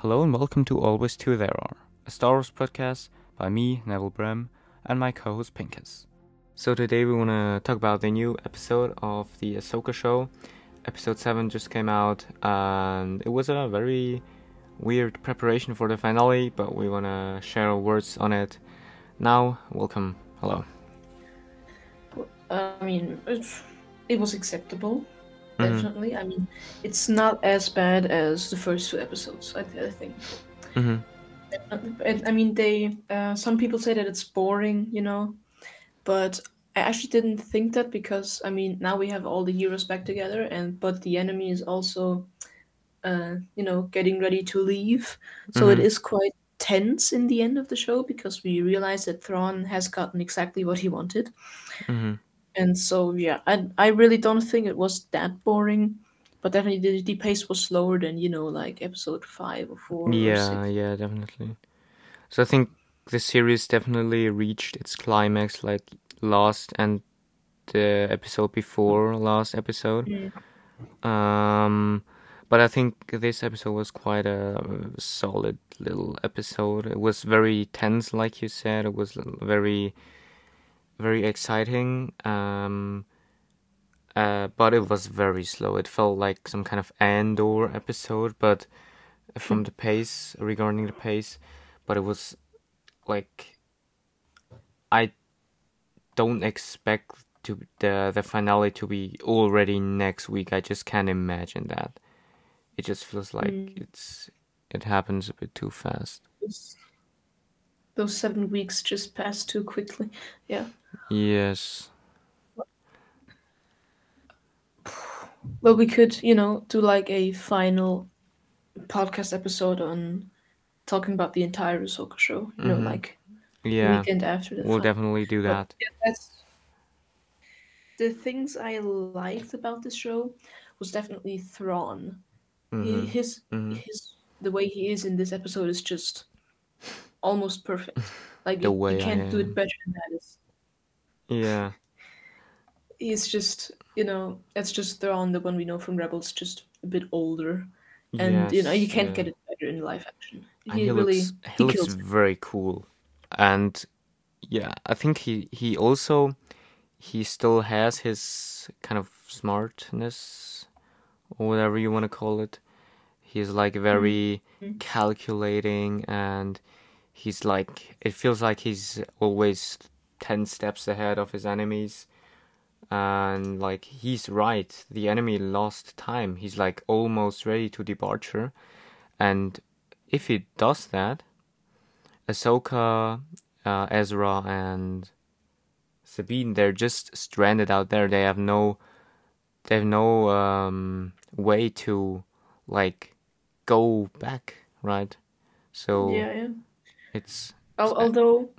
Hello and welcome to Always Two There Are, a Star Wars podcast by me, Neville Brem, and my co-host Pinkas. So today we want to talk about the new episode of the Ahsoka show. Episode 7 just came out and it was a very weird preparation for the finale, but we want to share our words on it. Now, welcome. Hello. I mean, it was acceptable. Mhm. Definitely. I mean, it's not as bad as the first two episodes. I, I think. hmm And, I mean, they. Uh, some people say that it's boring, you know, but I actually didn't think that because I mean now we have all the heroes back together, and but the enemy is also, uh, you know, getting ready to leave. So it Mhm. is quite tense in the end of the show because we realize that Thrawn has gotten exactly what he wanted. hmm And so yeah, I I really don't think it was that boring, but definitely the, the pace was slower than you know like episode five or four or Yeah, six. yeah, definitely. So I think the series definitely reached its climax like last and the episode before last episode. Um, but I think this episode was quite a solid little episode. It was very tense, like you said. It was very, very exciting. Um, uh, but it was very slow. It felt like some kind of Andor episode, but from the pace, regarding the pace, but it was like I don't expect to the the finale to be already next week. I just can't imagine that. It just feels like Mm. it's it happens a bit too fast. Those, those seven weeks just passed too quickly. Yeah. Yes. Well, we could you know do like a final podcast episode on talking about the entire Ahsoka show. You know, Mhm. like Yeah. weekend after the. We'll definitely do But that. yeah, that's the things I liked about this show was definitely Thrawn. He, Mhm. his Mhm. his the way he is in this episode is just almost perfect. Like The you, way you can't do it better than that. It's, Yeah. he's just you know it's just Thrawn, the one we know from Rebels, just a bit older, and you know you can't Yeah. get it better in live action. And He he really looks he he looks it. very cool. And yeah, I think he he also he still has his kind of smartness or whatever you want to call it. He's like very Mhm. calculating and he's like it feels like he's always 10 steps ahead of his enemies. And like he's right. The enemy lost time. He's like almost ready to departure. And if he does that Ahsoka uh, Ezra and Sabine they're just stranded out there. They have no they have no um, way to like go back right? So Yeah, yeah. It's Al- although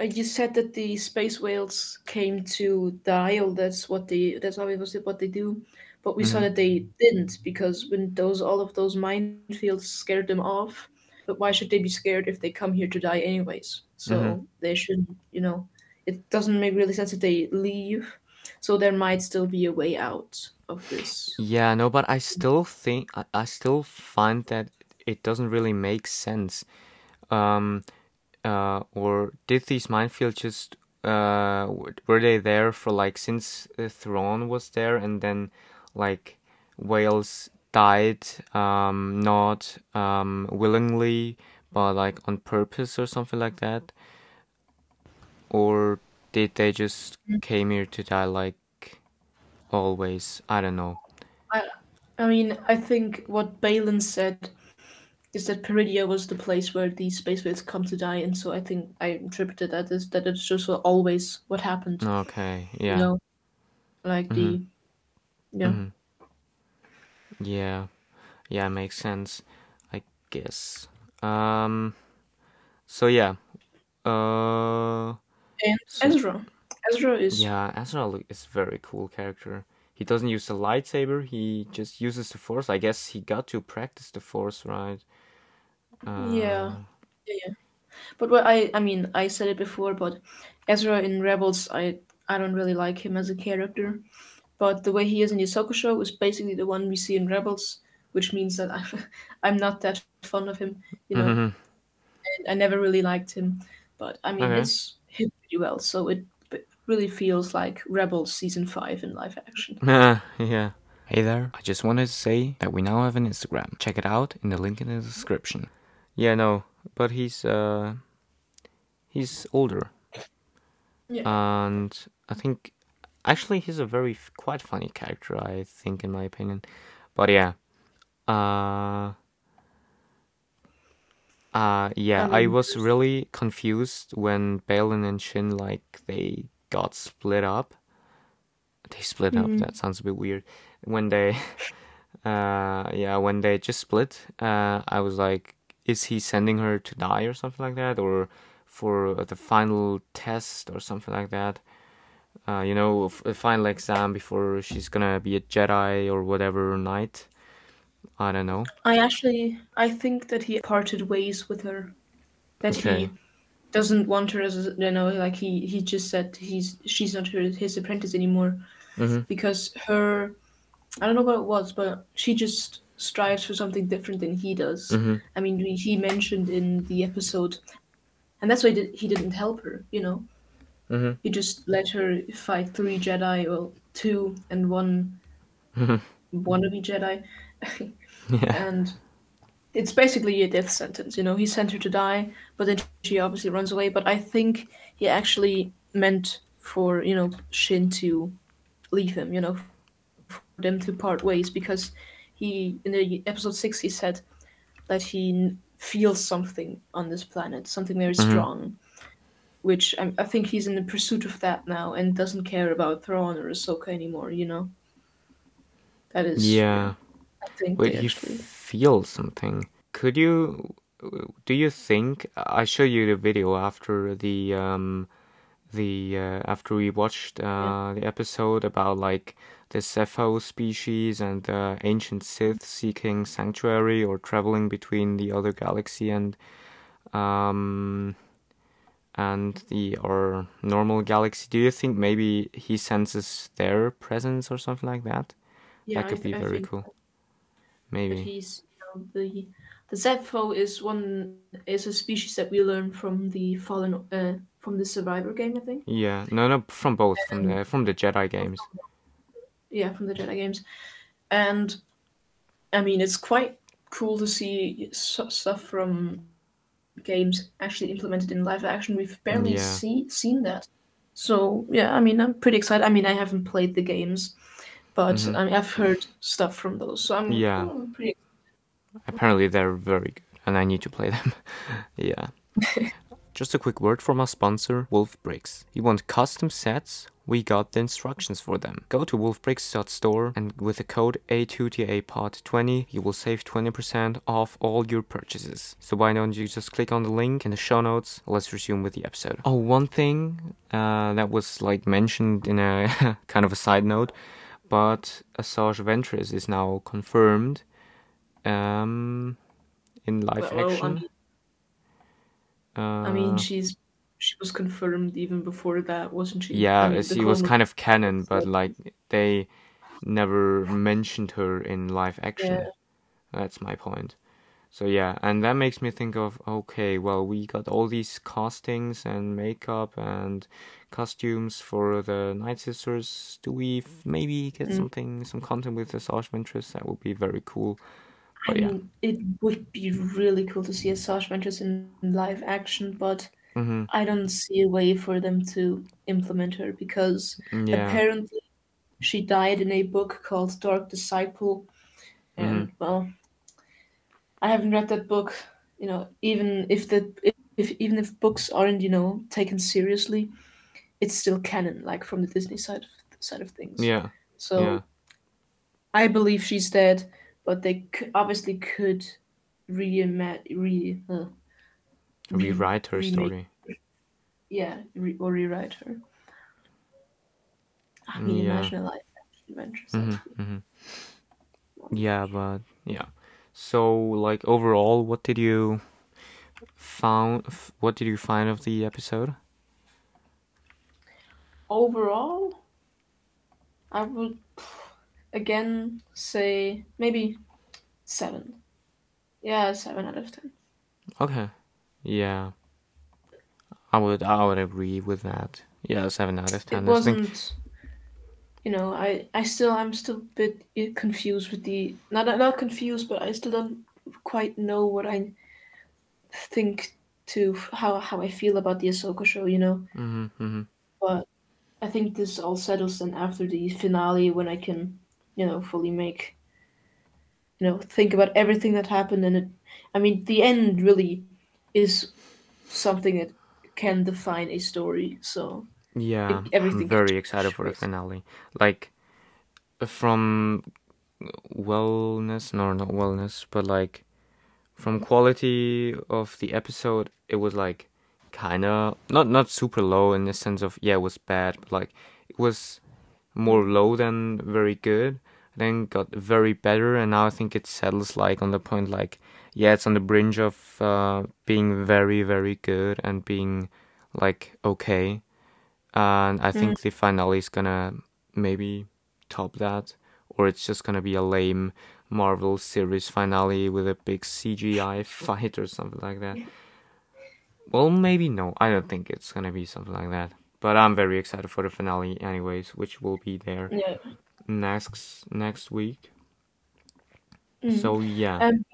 uh, you said that the space whales came to Dial, that's what they that's obviously what they do. But we saw Mhm. that they didn't because when those all of those minefields scared them off. But why should they be scared if they come here to die anyways? So Mhm. they shouldn't, you know. It doesn't make really sense if they leave. So there might still be a way out of this. Yeah, no, but I still think I, I still find that it doesn't really make sense. Um, uh, or did these minefields just uh were they there for like since uh, Thrawn was there and then like whales died um not um willingly but like on purpose or something like that? Or did they just came here to die like always? I don't know. I I mean, I think what Baylan said is that Peridea was the place where these space whales come to die, and so I think I interpreted that as that it's just always what happened. Okay, You yeah. know, like Mhm. the yeah. hmm Yeah, yeah, makes sense, I guess. Um, so yeah, uh, And so Ezra, Ezra is yeah, Ezra is a very cool character. He doesn't use the lightsaber, he just uses the Force. I guess he got to practice the Force, right? Yeah, Uh, yeah, yeah. But what I I mean, I said it before, but Ezra in Rebels, I I don't really like him as a character. But the way he is in the Ahsoka show is basically the one we see in Rebels, which means that I'm, I'm not that fond of him. You know, Mhm. and I never really liked him, but I mean, Okay. it's hit pretty well. So it b- really feels like Rebels season five in live action. yeah. Hey there. I just wanted to say that we now have an Instagram. Check it out in the link in the description. Yeah, no, but he's uh he's older. Yeah. And I think actually he's a very f- quite funny character, I think in my opinion. But yeah. Uh uh yeah, I I was really confused when Baylan and Shin like they got split up. They split up. Mhm. That sounds a bit weird. When they, uh, yeah, when they just split, uh, I was like, is he sending her to die or something like that, or for the final test or something like that? Uh, you know, f- a final exam before she's gonna be a Jedi or whatever knight. I don't know. I actually I think that he parted ways with her. That Okay. he doesn't want her as you know like he he just said he's she's not her, his apprentice anymore hmm because her I don't know what it was but she just strives for something different than he does. hmm I mean he mentioned in the episode and that's why he, did, he didn't help her you know hmm he just let her fight three Jedi well two and one hmm wannabe Jedi Yeah. and it's basically a death sentence. You know, he sent her to die, but then she obviously runs away. But I think he actually meant for you know Shin to leave him. You know, for them to part ways because he in the episode six he said that he feels something on this planet, something very Mhm. strong. Which I, I think he's in the pursuit of that now and doesn't care about Thrawn or Ahsoka anymore. You know, that is Yeah. I think Wait, you actually. feel something. Could you? Do you think I show you the video after the um the uh, after we watched uh the episode about like the Zeffo species and the ancient Sith seeking sanctuary or traveling between the other galaxy and um and the our normal galaxy. Do you think maybe he senses their presence or something like that? Yeah, that could I, be I very cool. that Maybe. he's you know, the the Zeffo is one is a species that we learned from the fallen uh, from the Survivor game, I think. Yeah, no, no, from both, from the from the Jedi games. Yeah, from the Jedi games, and I mean it's quite cool to see stuff from games actually implemented in live action. We've barely Yeah. see seen that, so yeah, I mean I'm pretty excited. I mean I haven't played the games, but Mhm. I mean, I've heard stuff from those, so I'm, Yeah. I'm pretty. Apparently, they're very good, and I need to play them. yeah. Just a quick word from our sponsor, Wolffe Bricks. You want custom sets? We got the instructions for them. Go to wolffebricks.store and with the code A2TAPOD20, you will save 20% off all your purchases. So why don't you just click on the link in the show notes? Let's resume with the episode. Oh, one thing uh, that was like mentioned in a kind of a side note, but Asajj Ventress is now confirmed um, in live Well, I action. mean, Uh, I mean, she's she was confirmed even before that, wasn't she? yeah, I mean, she was kind of canon, but like they never mentioned her in live action. Yeah. That's my point. So yeah, and that makes me think of okay, well, we got all these castings and makeup and costumes for the Night Sisters. Do we f- maybe get Mm. something, some content with the Asajj Ventress? That would be very cool. I But yeah. mean, it would be really cool to see Asajj Ventress in live action, but hmm I don't see a way for them to implement her because Yeah. apparently she died in a book called Dark Disciple, and Mm-hmm. well, I haven't read that book. You know, even if the if, if even if books aren't you know taken seriously, it's still canon, like from the Disney side of side of things. Yeah. So Yeah. I believe she's dead, but they c- obviously could reimagine, re, uh, re- Rewrite her remake- story. yeah, re- or rewrite her. I mean, Yeah. imagine a live action adventure. hmm Sounds good. hmm Yeah, but yeah. So like overall, what did you found? f- What did you find of the episode? Overall, I would again say maybe seven. Yeah, seven out of ten. Okay. Yeah. I would I would agree with that. Yeah, seven out of ten. It wasn't. You know, I I still I'm still a bit confused with the not not confused, but I still don't quite know what I think to how how I feel about the Ahsoka show. You know, hmm hmm but I think this all settles then after the finale when I can, you know, fully make you know think about everything that happened and it. I mean, the end really is something that can define a story. So Yeah, it, I'm everything very excited for the finale. Like from wellness, no, not wellness, but like from quality of the episode, it was like kind of not not super low in the sense of yeah, it was bad, but like it was more low than very good. Then got very better, and now I think it settles like on the point like yeah, it's on the bringe of uh, being very very good and being like okay. And I Mm, think the finale is gonna maybe top that, or it's just gonna be a lame Marvel series finale with a big CGI fight or something like that. Well, maybe no. I don't think it's gonna be something like that. But I'm very excited for the finale, anyways, which will be there yeah. next next week. Mm. So yeah. And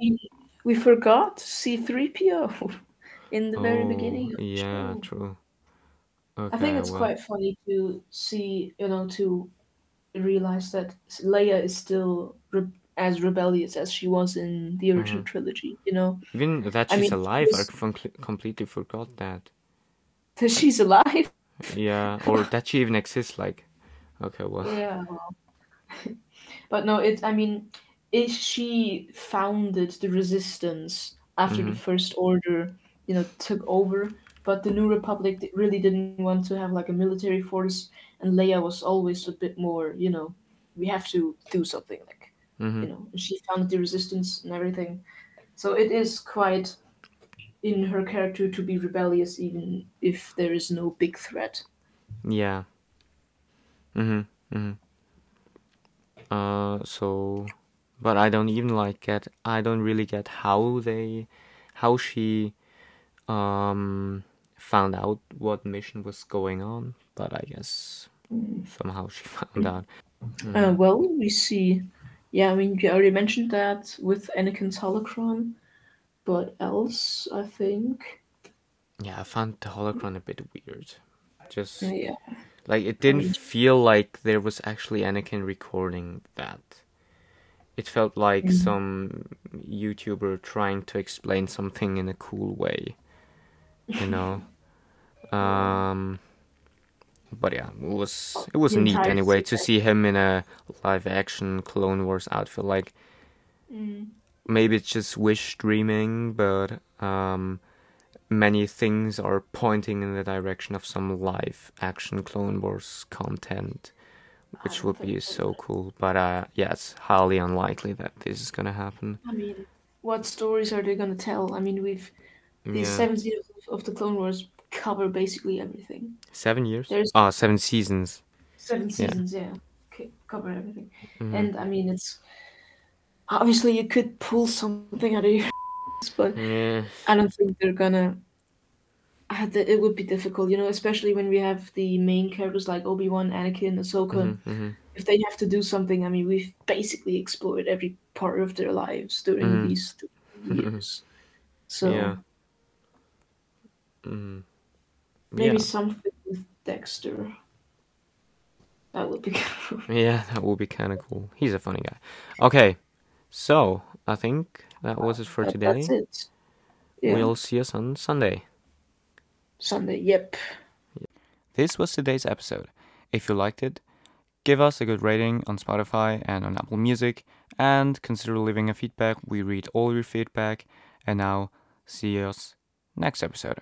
we, forgot C3PO in the very Oh beginning of yeah, show. true. I think it's well, quite funny to see, you know, to realize that Leia is still re as rebellious as she was in the hmm original trilogy, you know? even that I she's mean, she alive, I com completely forgot that. that she's alive. Yeah, or that she even exists. Like, okay, well, Yeah, but no, it, I mean, if she founded the resistance after the hmm First Order, you know, took over, but the New Republic really didn't want to have like a military force, and Leia was always a bit more, you know, we have to do something like, hmm you know, she founded the resistance and everything. So it is quite in her character to be rebellious, even if there is no big threat. yeah, mm-hmm, mm-hmm. Uh, so, but I don't even like get. I don't really get how they, how she, um, found out what mission was going on. But I guess somehow she found out. Uh, hmm well, we see. Yeah, I mean, you already mentioned that with Anakin's holocron, but else, I think. Yeah, I found the holocron a bit weird. Uh, Just yeah, like it didn't feel like there was actually Anakin recording that. It felt like mm, some YouTuber trying to explain something in a cool way, you know. Um, but yeah, it was it was The neat anyway to see him in a live action Clone Wars outfit. Like Mm, maybe it's just wish dreaming, but um, many things are pointing in the direction of some live action Clone Wars content, which would be so. cool. But uh, yeah, it's highly unlikely that this is gonna happen. I mean, what stories are they gonna tell? I mean, we've these Yeah, seven seasons of, the Clone Wars cover basically everything. seven years? There's Ah, seven seasons. seven seasons, yeah, c- cover everything, hmm and I mean, it's obviously you could pull something out of your ass, but Yeah. I don't think they're gonna. I had to, it would be difficult, you know, especially when we have the main characters like Obi Wan, Anakin, Ahsoka. hmm hmm If they have to do something, I mean, we've basically explored every part of their lives during hmm these two years. So Yeah. maybe Yeah. something with Dexter. That would be cool. Yeah, that would be kind of cool. He's a funny guy. Okay, so I think that was it for That, that's today. it. Yeah. We'll see us on Sunday. Sunday. Yep. This was today's episode. If you liked it, give us a good rating on Spotify and on Apple Music, and consider leaving a feedback. We read all your feedback. And now, see us next episode.